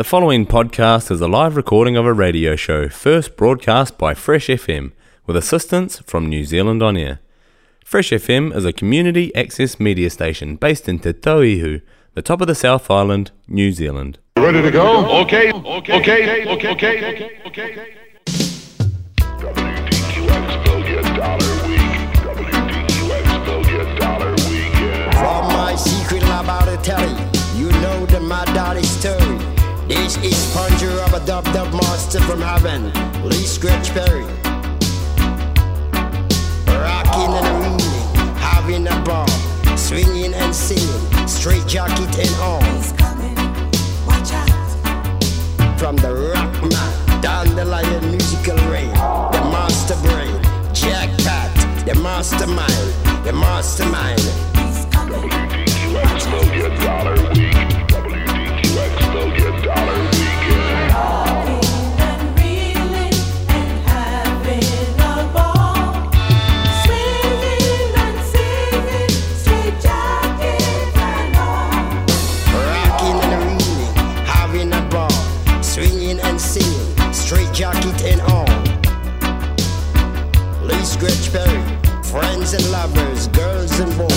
The following podcast is a live recording of a radio show first broadcast by Fresh FM with assistance from New Zealand On Air. Fresh FM is a community access media station based in Te Tauihu, the top of the South Island, New Zealand. Ready to go? Okay, okay, okay, okay, okay, okay. From my secret you know that my daddy's too reach each conjure of a dub dub monster from heaven. Lee Scratch Perry. Rocking and reeling, having a ball, swinging and singing, straight jacket and all. He's coming, watch out. From the rock man, dandelion musical rain, the master brain, jackpot, the mastermind, the mastermind. He's coming. WDQX million dollars. and.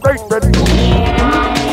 Great Britain.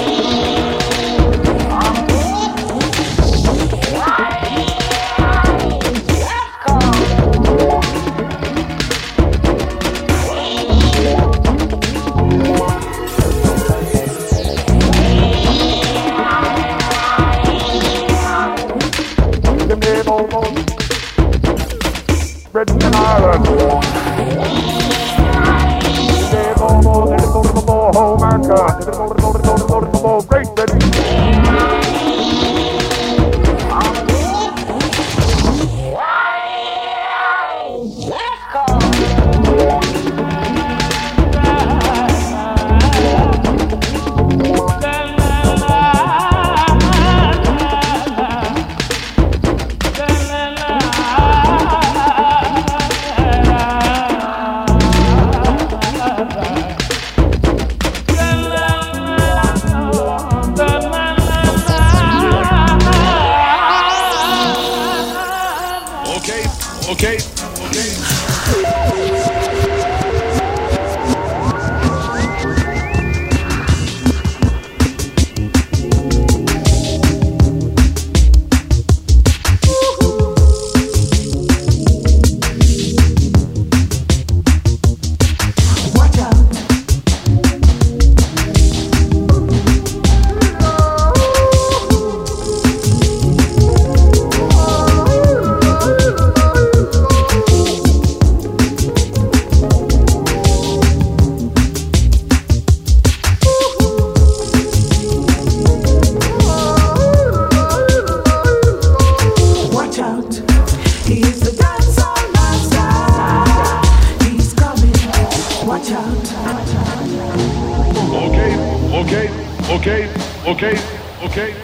Okay, okay.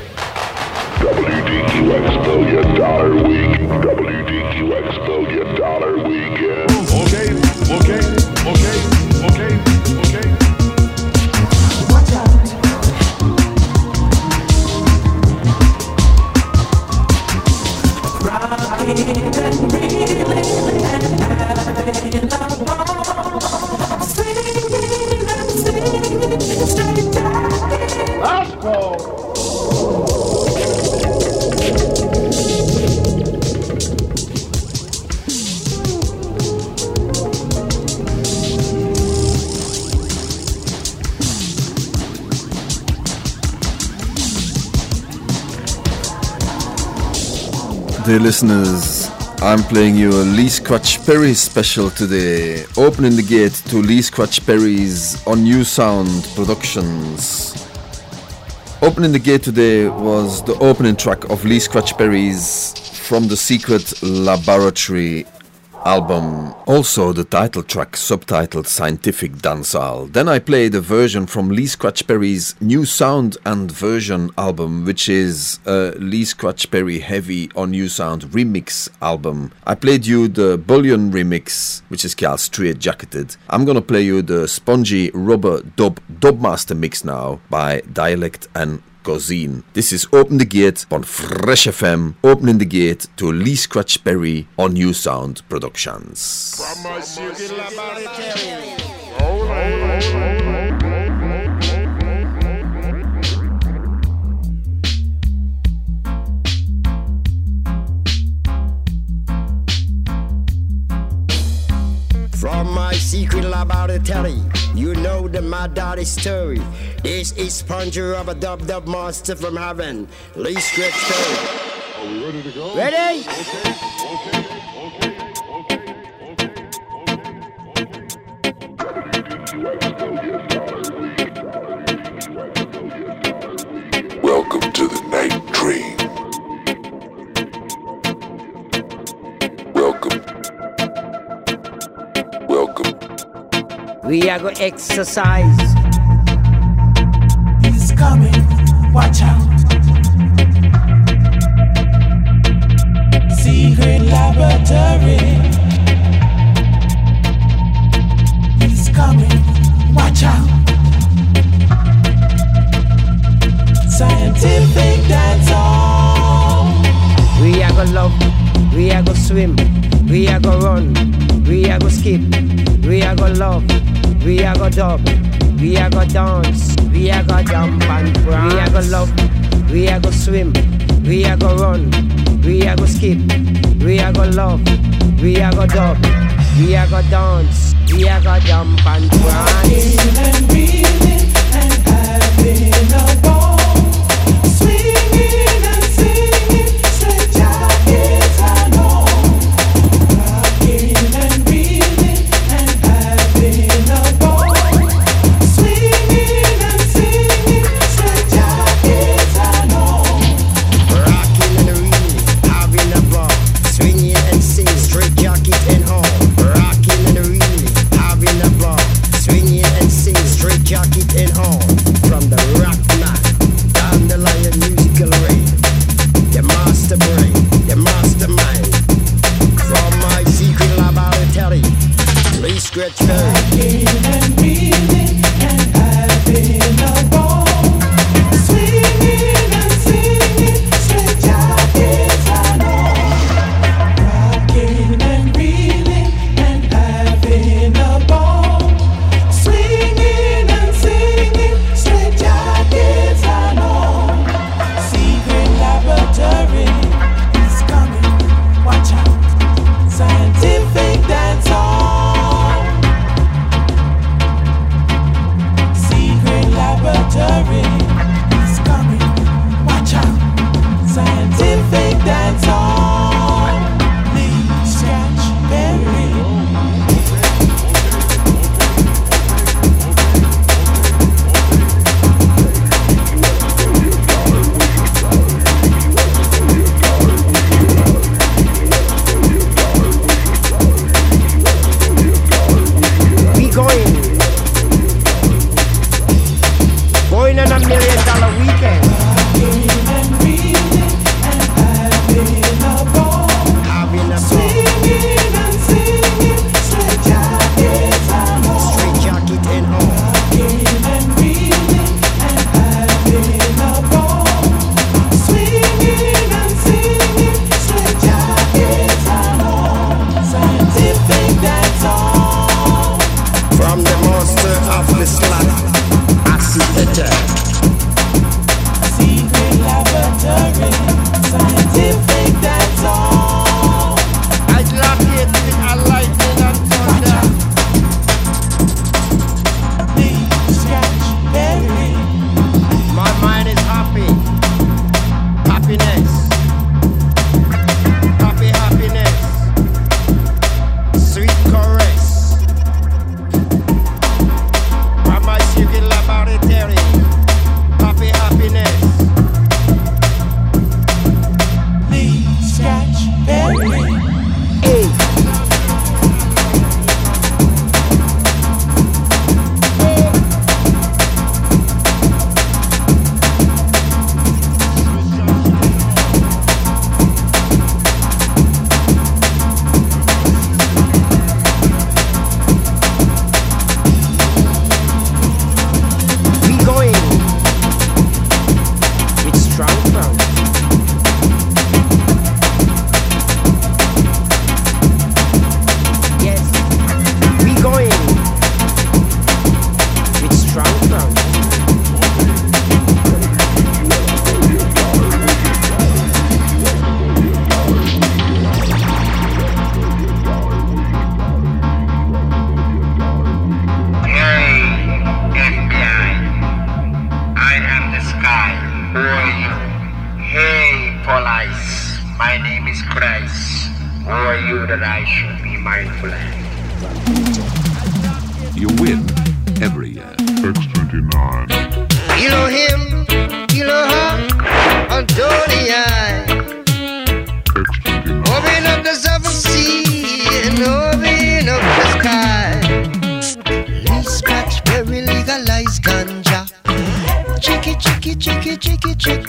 WDQX Million Dollar Week. WDQX Dear listeners, I'm playing you a Lee Scratch Perry special today. Opening the gate to Lee Scratch Perry's On-U Sound Productions. Opening the gate today was the opening track of Lee Scratch Perry's From the Secret Laboratory album. Also the title track subtitled Scientific Dancehall. Then I played a version from Lee Scratch Perry's New Sound and Version album, which is a Lee Scratch Perry Heavy On-U Sound remix album. I played you the Bullion remix, which is called Straight Jacketed. I'm gonna play you the spongy rubber dub dubmaster mix now by Dialect and cuisine. This is Open the Gate on Fresh FM, opening the gate to Lee Scratch Perry On-U Sound Productions. From my secret laboratory, you know the my dirty story. This is Punger of a Dub Dub Master from Heaven, Lee Scripps. Are we ready to go? Ready? Okay, okay, okay. Welcome to the night dream. Welcome. Welcome. We are going to exercise. Watch out. We are go swim, we are go run, we are go skip, we are go love, we are go dub, we are go dance, we are go jump and grind. I'm the monster of this land. I see the dead. Chicky, chicky, chick.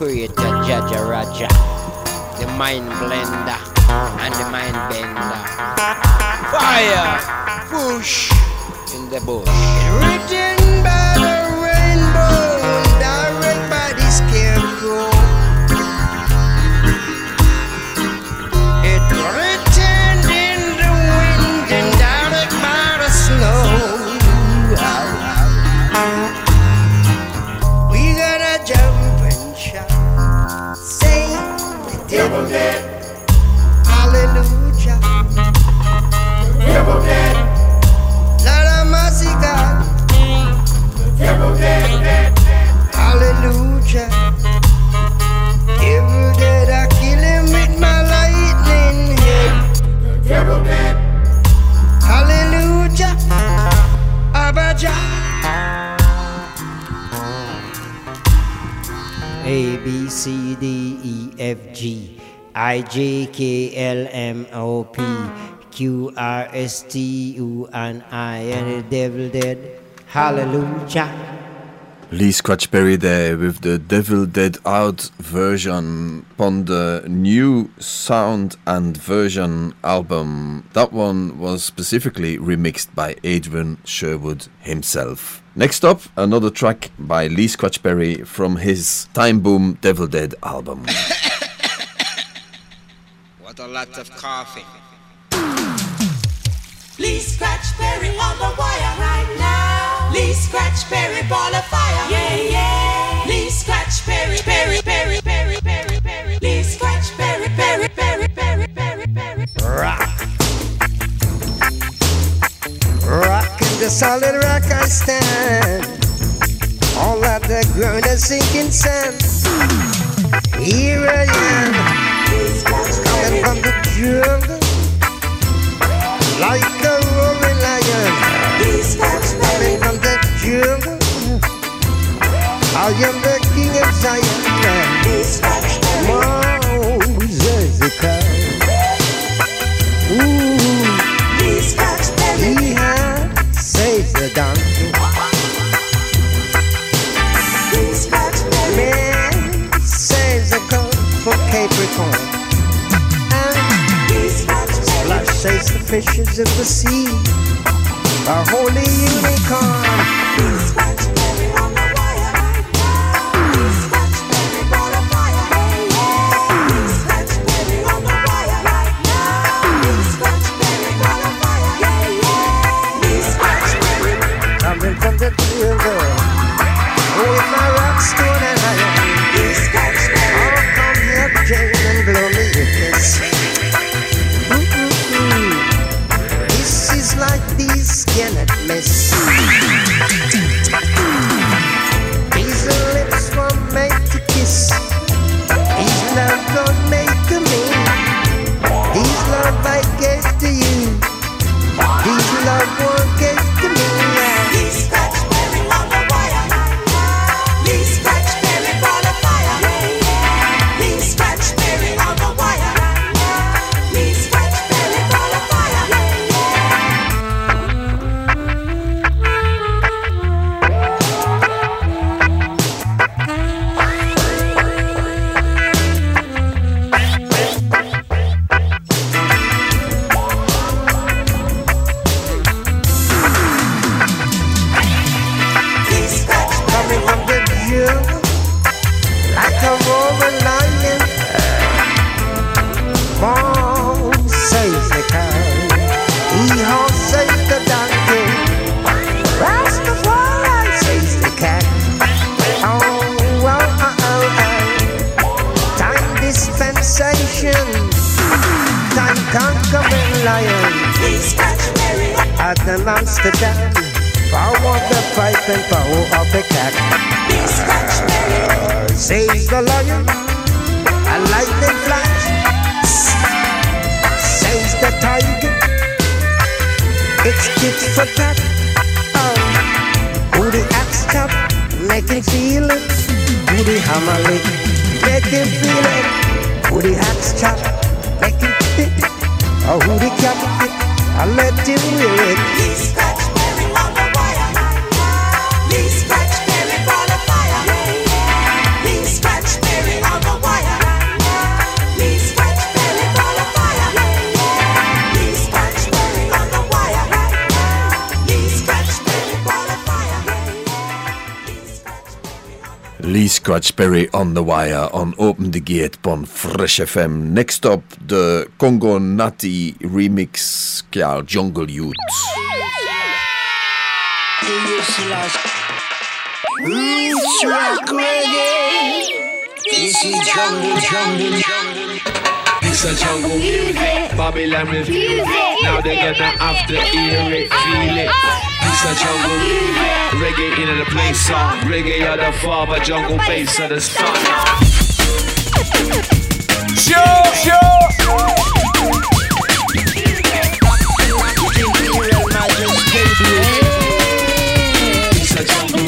I B C D E F G I J K L M O P Q R S T U and I and the devil dead. Hallelujah. Lee Scratch Perry there with the Devil Dead Out version on the new Sound and Version album. That one was specifically remixed by Adrian Sherwood himself. Next up, another track by Lee Scratch Perry from his Time Boom Devil Dead album. What a lot of coughing. Lee Scratch Perry on the wire right now. Lee Scratch Perry ball of fire. Yeah, yeah. Lee Scratch Perry, Perry, Perry, Perry, Perry, Perry. Lee Scratch Perry, Perry, Perry, Perry, Perry, Perry. Rock. Rock in the solid rock I stand. All at the ground is sinking sand. Here I am. Coming from the jungle. Like a roaring lion. Coming from the jungle. I am the king of Zion. Moses the Splash the fishes in the sea. A holy unicorn. It's tit for tat. Oh. The axe chop, make him feel it. The hammer lick, make him feel it. The axe chop, make him feel it. Oh, who the cap I let him wear it. Scratch Perry on the wire on Open the Gate on Fresh FM. Next up, the Congo Natty remix, ja, Jungle Youth. It's a jungle music. Babylon refuse it. Now they're gonna have to hear it, feel it. It's a jungle music. Reggae in the place song. Reggae are the father, jungle bass are the son. Sure, sure. It's a. Jungle,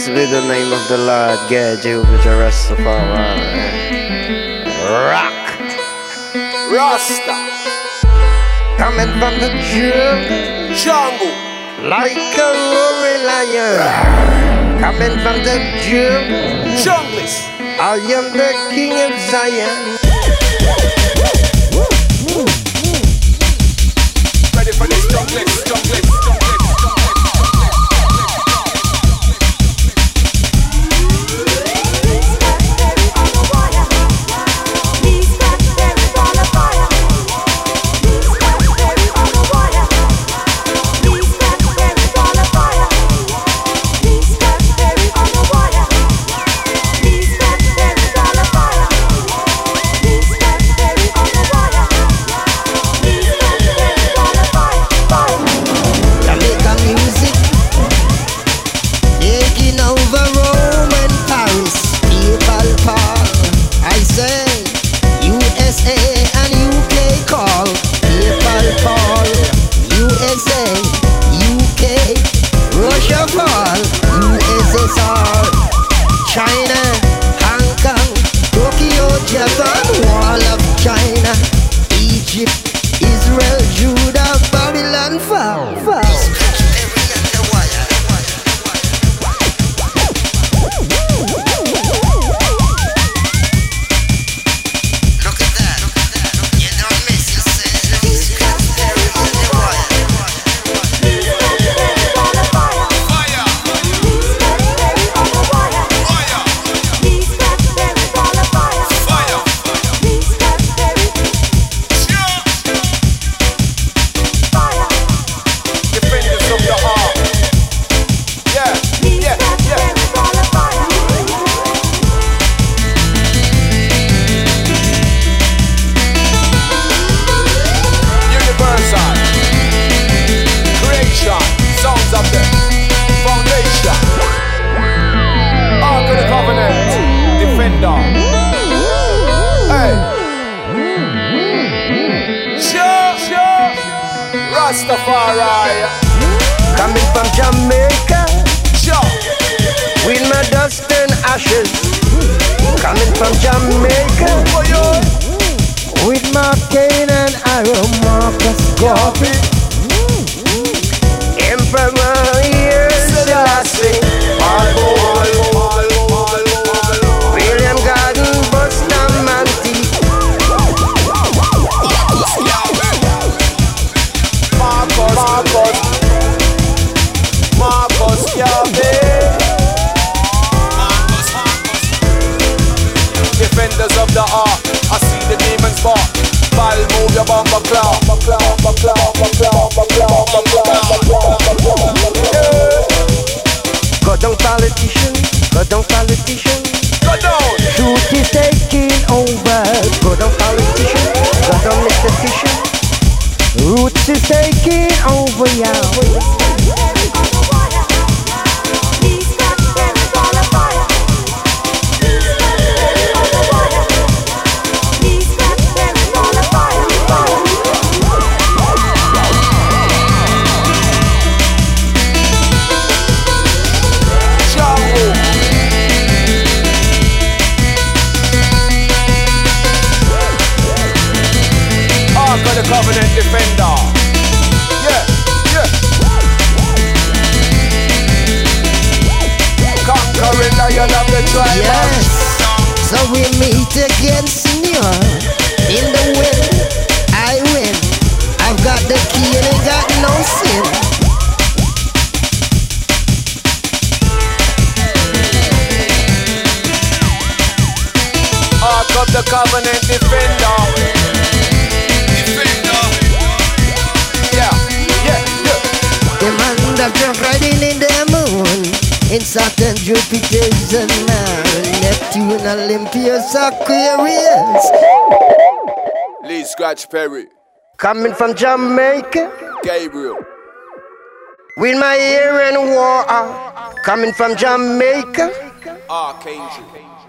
Blessed be the name of the Lord, God, Jehovah Rastafari. Uh, rock. Rasta. Coming from the jungle, Jungle. like a roaring lion. Coming from the jungle, Junglist. I am the king of Zion. Ready for this jungle, junglist, Jupiter's man. Neptune, Olympus, Aquarius. Lee Scratch Perry. Coming from Jamaica. Gabriel. With my ear and water. Coming from Jamaica. Archangel.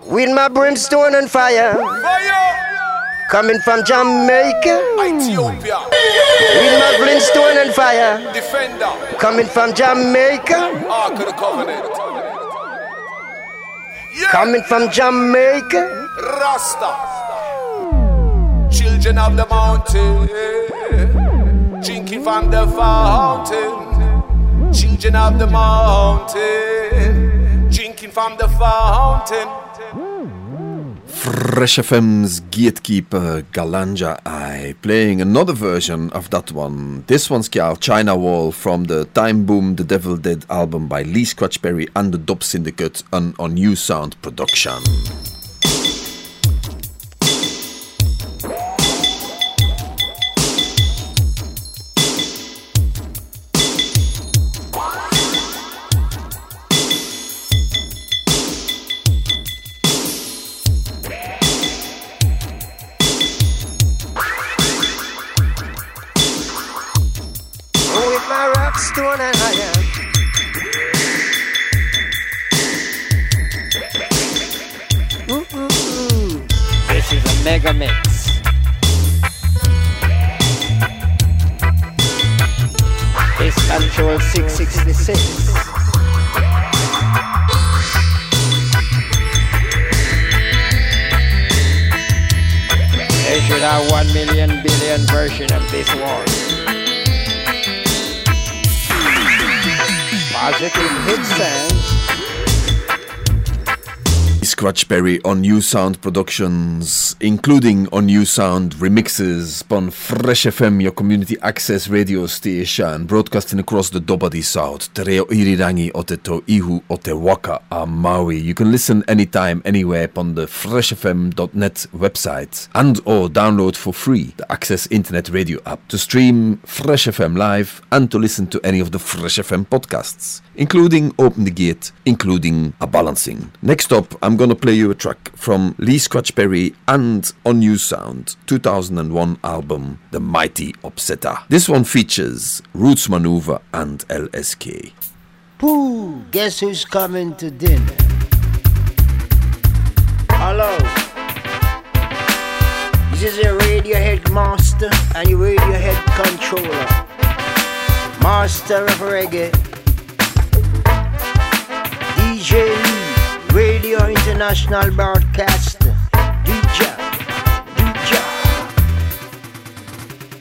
With my brimstone and fire. Fire! Coming from Jamaica. Ethiopia. With my brimstone and fire. Defender. Coming from Jamaica. Ark of the Covenant. Coming from Jamaica. Rasta. Children of the mountain. Drinking from the fountain. Children of the mountain. Drinking from the fountain. Fresh FM's gatekeeper Galanja I playing another version of that one. This one's called China Wall from the Time Boom The Devil Dead album by Lee Scratch Perry and the Dub Syndicate on, On-U Sound Production. Perry On-U Sound Productions, including On-U Sound remixes on Fresh FM, your community access radio station, broadcasting across the top of the South, Te irirangi o te ihu o waka a Maui. You can listen anytime, anywhere on the freshfm.net website and or download for free the Access Internet Radio app to stream Fresh FM live and to listen to any of the Fresh FM podcasts, including Open the Gate, including a balancing. Next up, I'm gonna play you a track from Lee Scratch Perry and On-U Sound 2001 album The Mighty Upsetter. This one features Roots Manuva and LSK. Pooh, guess who's coming to dinner? Hello. This is your Radiohead master and your Radiohead controller. Master of reggae. DJ Lee, Radio International Broadcaster.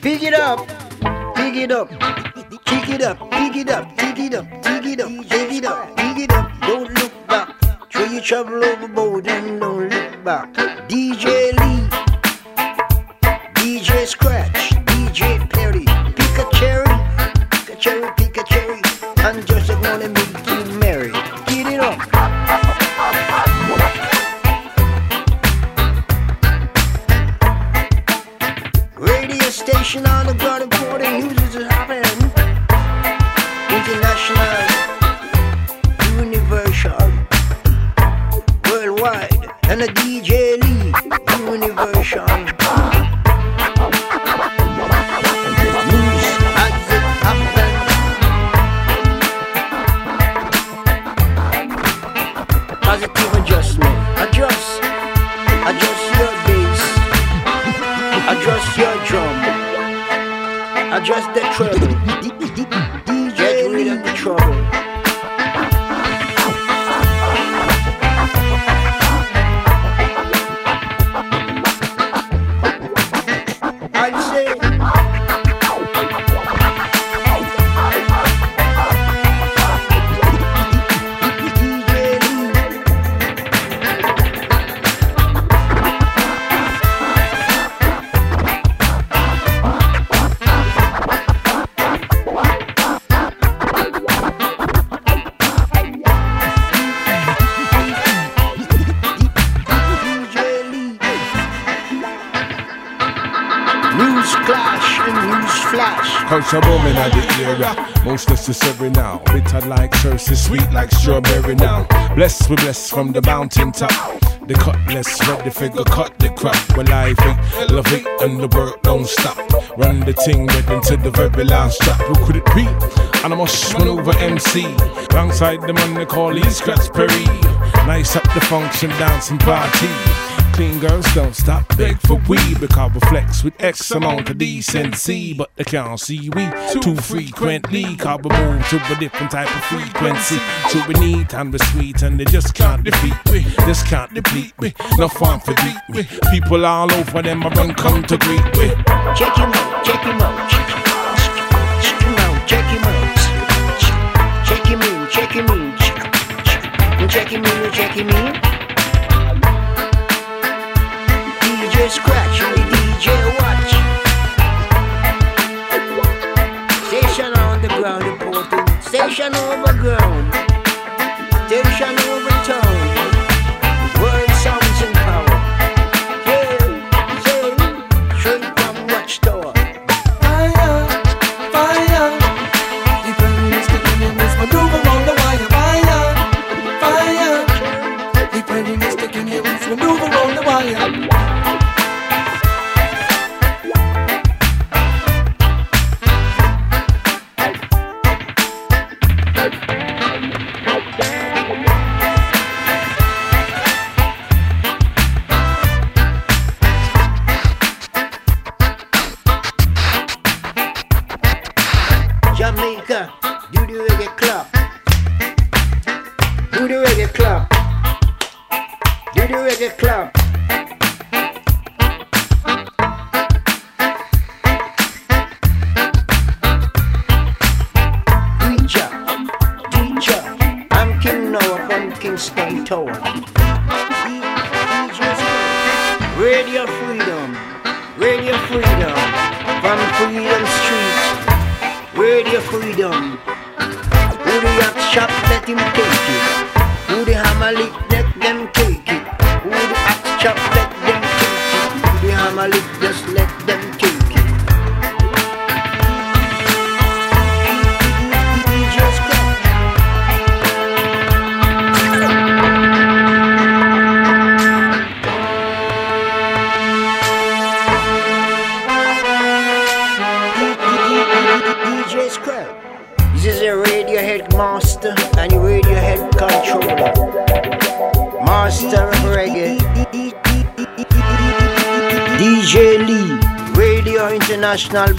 Pick it up, pick it up. Kick it up, pick it up, pick it up, pick it up, pick it up, pick it up. Don't look back. Throw your trouble overboard and don't look back. DJ Lee, DJ Scratch, DJ Perry, pick a cherry, pick a cherry, pick a cherry, and just wash. Culture booming at the era, most necessary now. Bitter like Cersei, sweet like strawberry now. Blessed we bless from the mountain top. The cutlass ready figure cut the crap. Well I think elevate and the work don't stop. Run the ting right into the very last drop. Who could it be? And I must maneuver MC. Alongside the man they call Lee Scratch Perry. Nice up the function dancing party. Clean girls don't stop, beg for weed because we flex with X amount of decency. But they can't see we too frequently cause we move to a different type of frequency. So we need and we sweet and they just can't defeat me, just can't deplete me. No fun for deep me. People all over them, I run come to greet me. Check him out, check him out. Check him out, check him out. Check him in, check him in. Check him in, check him in. DJ Scratch, the Station on the ground reporting. Station overground.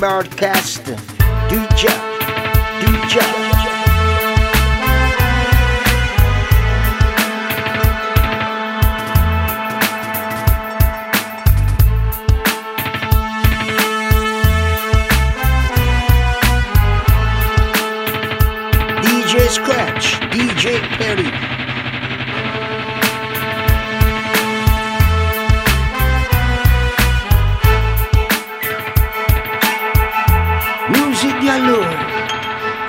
International Music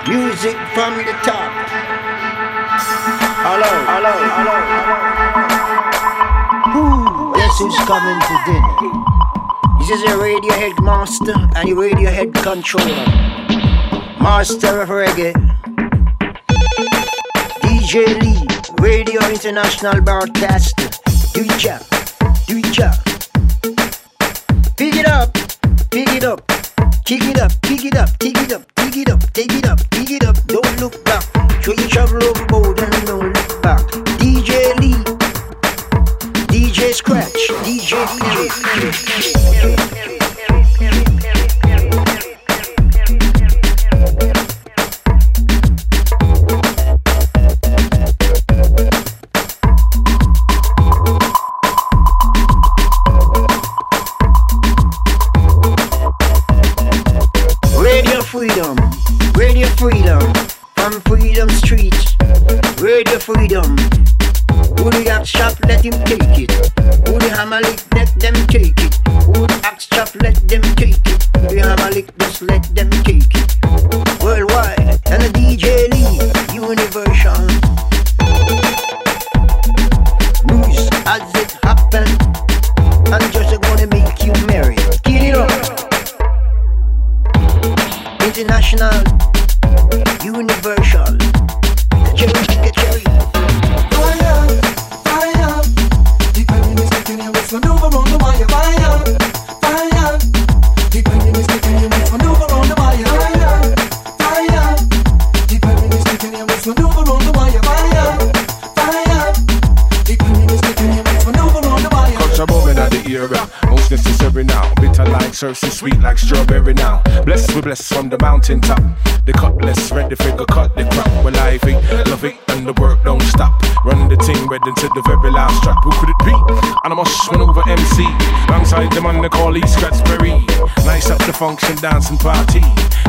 music from the top. Hello, hello, hello, hello. Ooh, guess who's coming to dinner? This is a Radiohead master and a Radiohead controller. Master of reggae. DJ Lee, Radio International Broadcaster. Do your kick it up, kick it up, kick it up, pick it up, take it up, pick it up. Don't look back. Show you travel overboard and don't look back. DJ Lee, DJ Scratch, DJ Perry. Cersei, sweet like strawberry now. Blessed we bless from the mountain top. The cutlass, ready figure, cut the crap. Well, I eat, love it, and the work don't stop. Run the team, red to the very last track. Who could it be? And I must win over MC. Alongside the man they call East Scratsberry. Nice up the function, dancing party.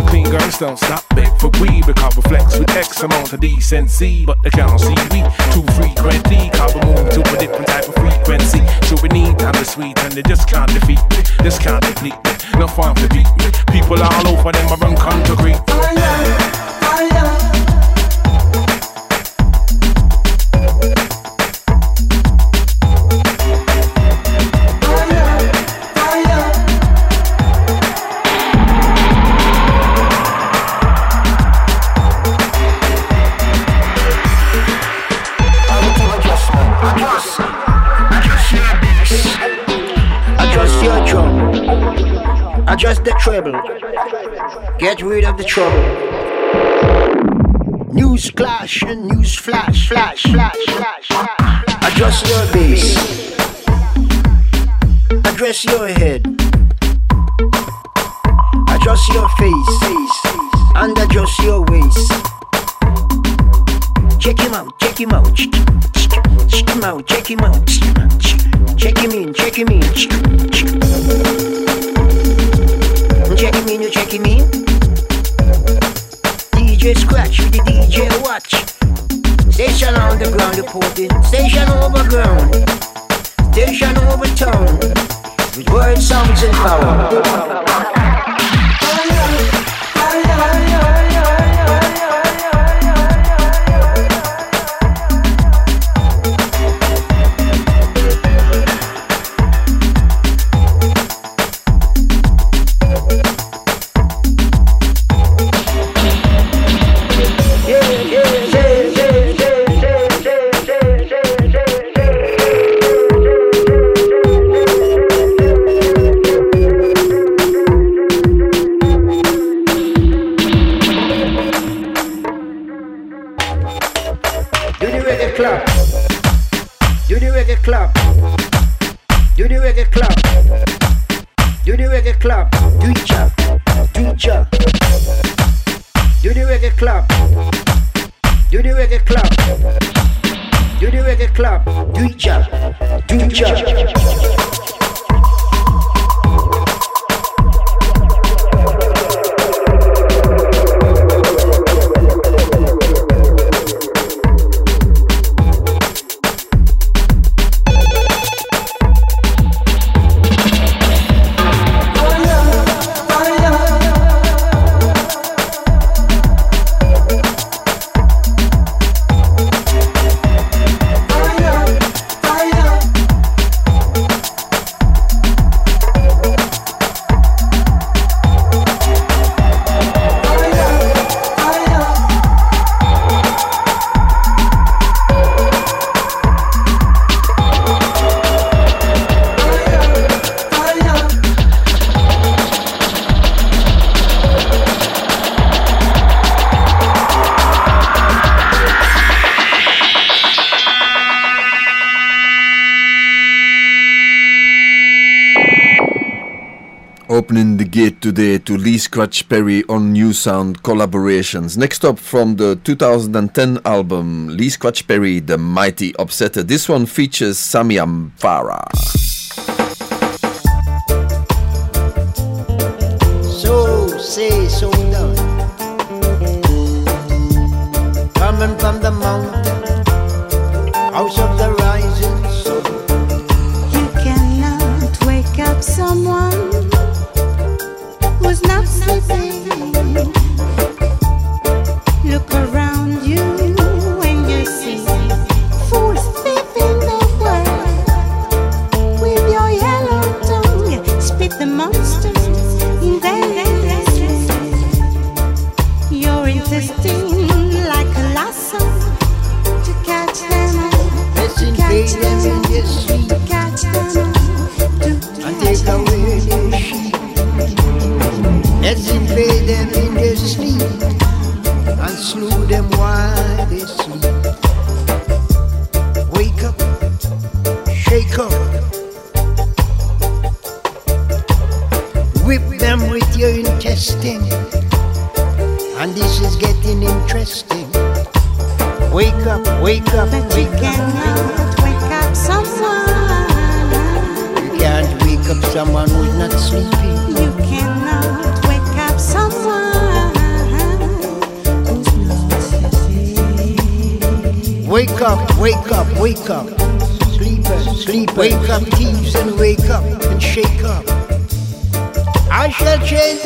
Clean girls don't stop, beg for we. Because we flex with X amount of decency. But they can't see we too frequently. We move to a different type of frequency. So we need time to sweet and they just can't defeat. Just can't defeat. No fun to beat me. People all over them, I run country. Oh, Adjust the treble. Get rid of the trouble. News clash and news flash, flash, flash, flash, flash. Adjust your bass. Address your head. Adjust your face, face, and adjust your waist. Check him out, check him out, check him out, check him out, check him in, check him in, DJ Scratch with the DJ Watch. Station on the ground reporting, station overground, station over town, with word, sounds and power. Opening the gate today to Lee Scratch Perry On-U Sound collaborations. Next up from the 2010 album Lee Scratch Perry, The Mighty Upsetter. This one features Sami Amfara. So say, so done. Coming from the mountain, house of the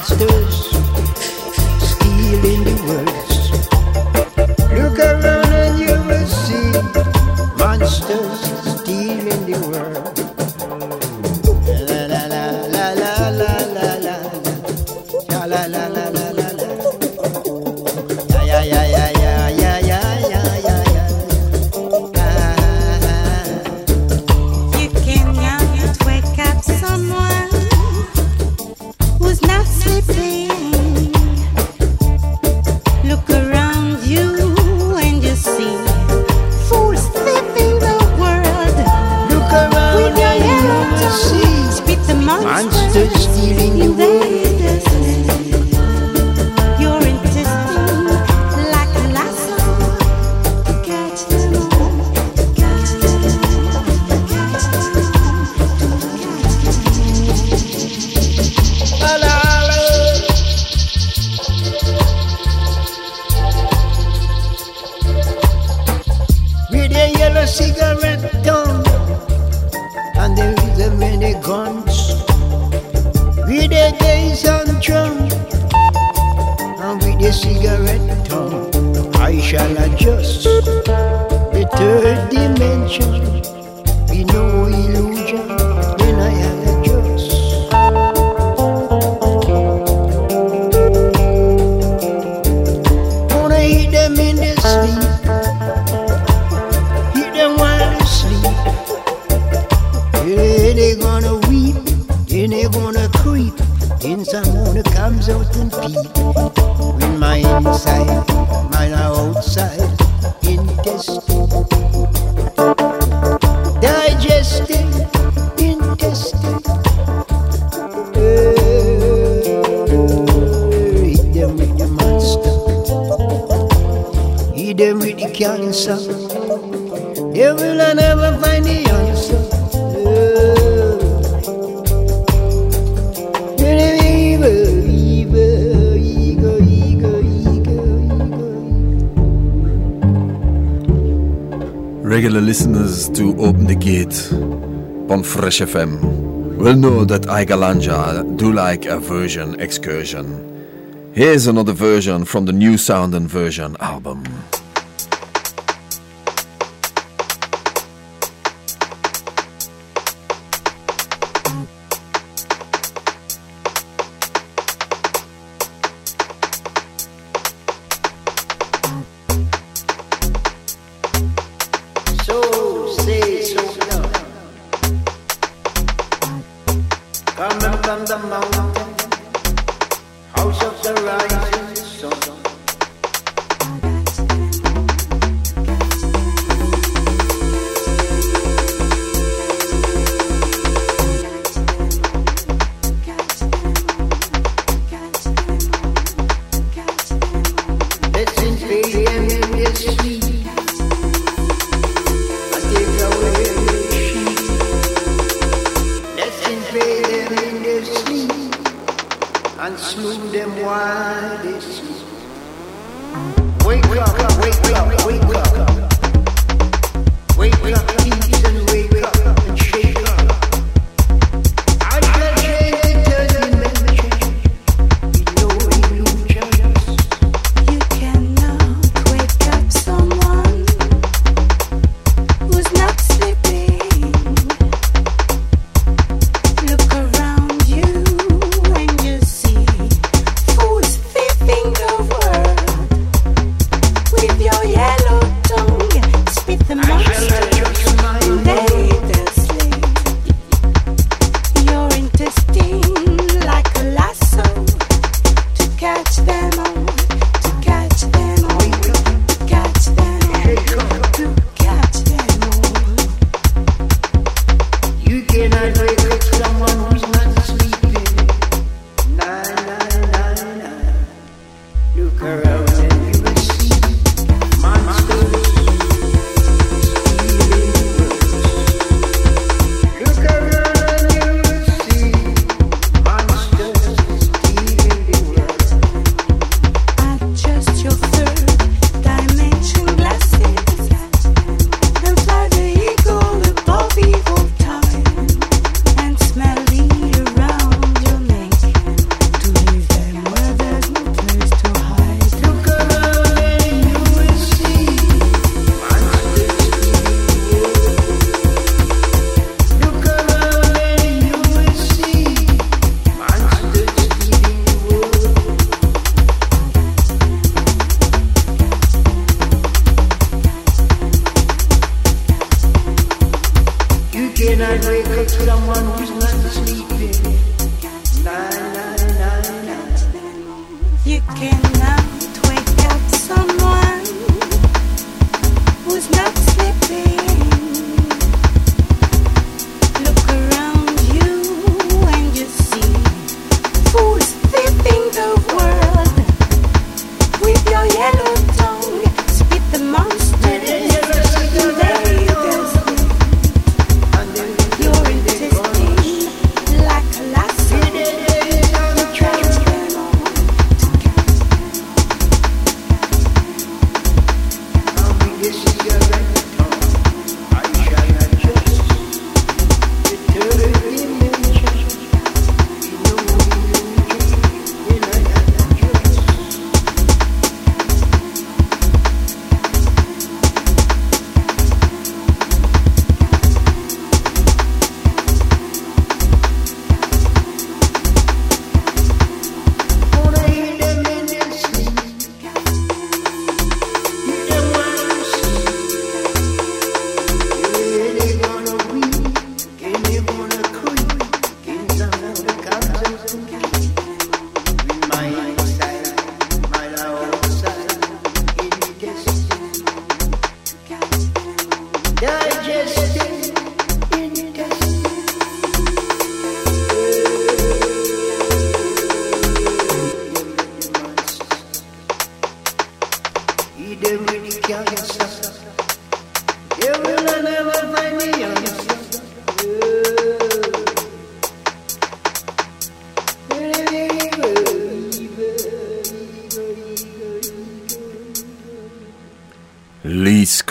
monsters stealing the world. on Fresh FM will know that Igalanja do like a version excursion. Here's another version from the new sound and version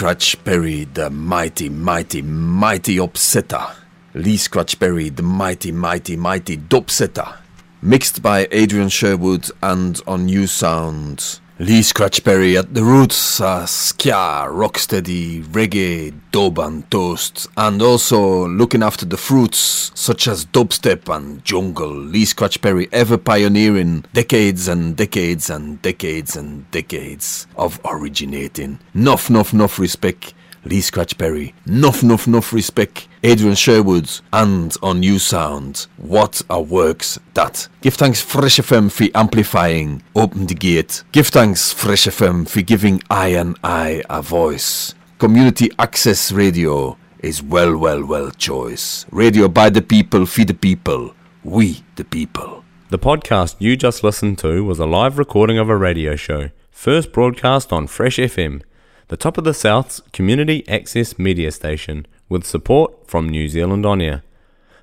Scratch Perry, the mighty, mighty, mighty upsetter. Lee Scratch Perry, the mighty, mighty, mighty dubsetter. Mixed by Adrian Sherwood and On-U Sound. Lee Scratch Perry at the roots, uh, ska, rocksteady, reggae, dub and toast, and also looking after the fruits such as dubstep and jungle. Lee Scratch Perry ever pioneering decades and decades and decades and decades of originating. Nuff, nuff, nuff respect. Lee Scratch Perry. Nuff, nuff, nuff respect. Adrian Sherwood and On-U Sound. What a works that. Give thanks Fresh FM for amplifying. Open the gate. Give thanks Fresh FM for giving I and I a voice. Community Access Radio is well, well, well choice. Radio by the people, for the people. We the people. The podcast you just listened to was a live recording of a radio show, first broadcast on Fresh FM, the top of the South's community access media station, with support from New Zealand On Air.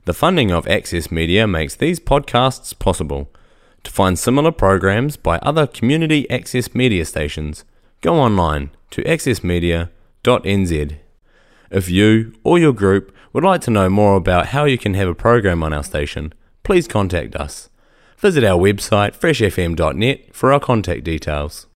The funding of Access Media makes these podcasts possible. To find similar programs by other community access media stations, go online to accessmedia.nz. If you or your group would like to know more about how you can have a program on our station, please contact us. Visit our website freshfm.net for our contact details.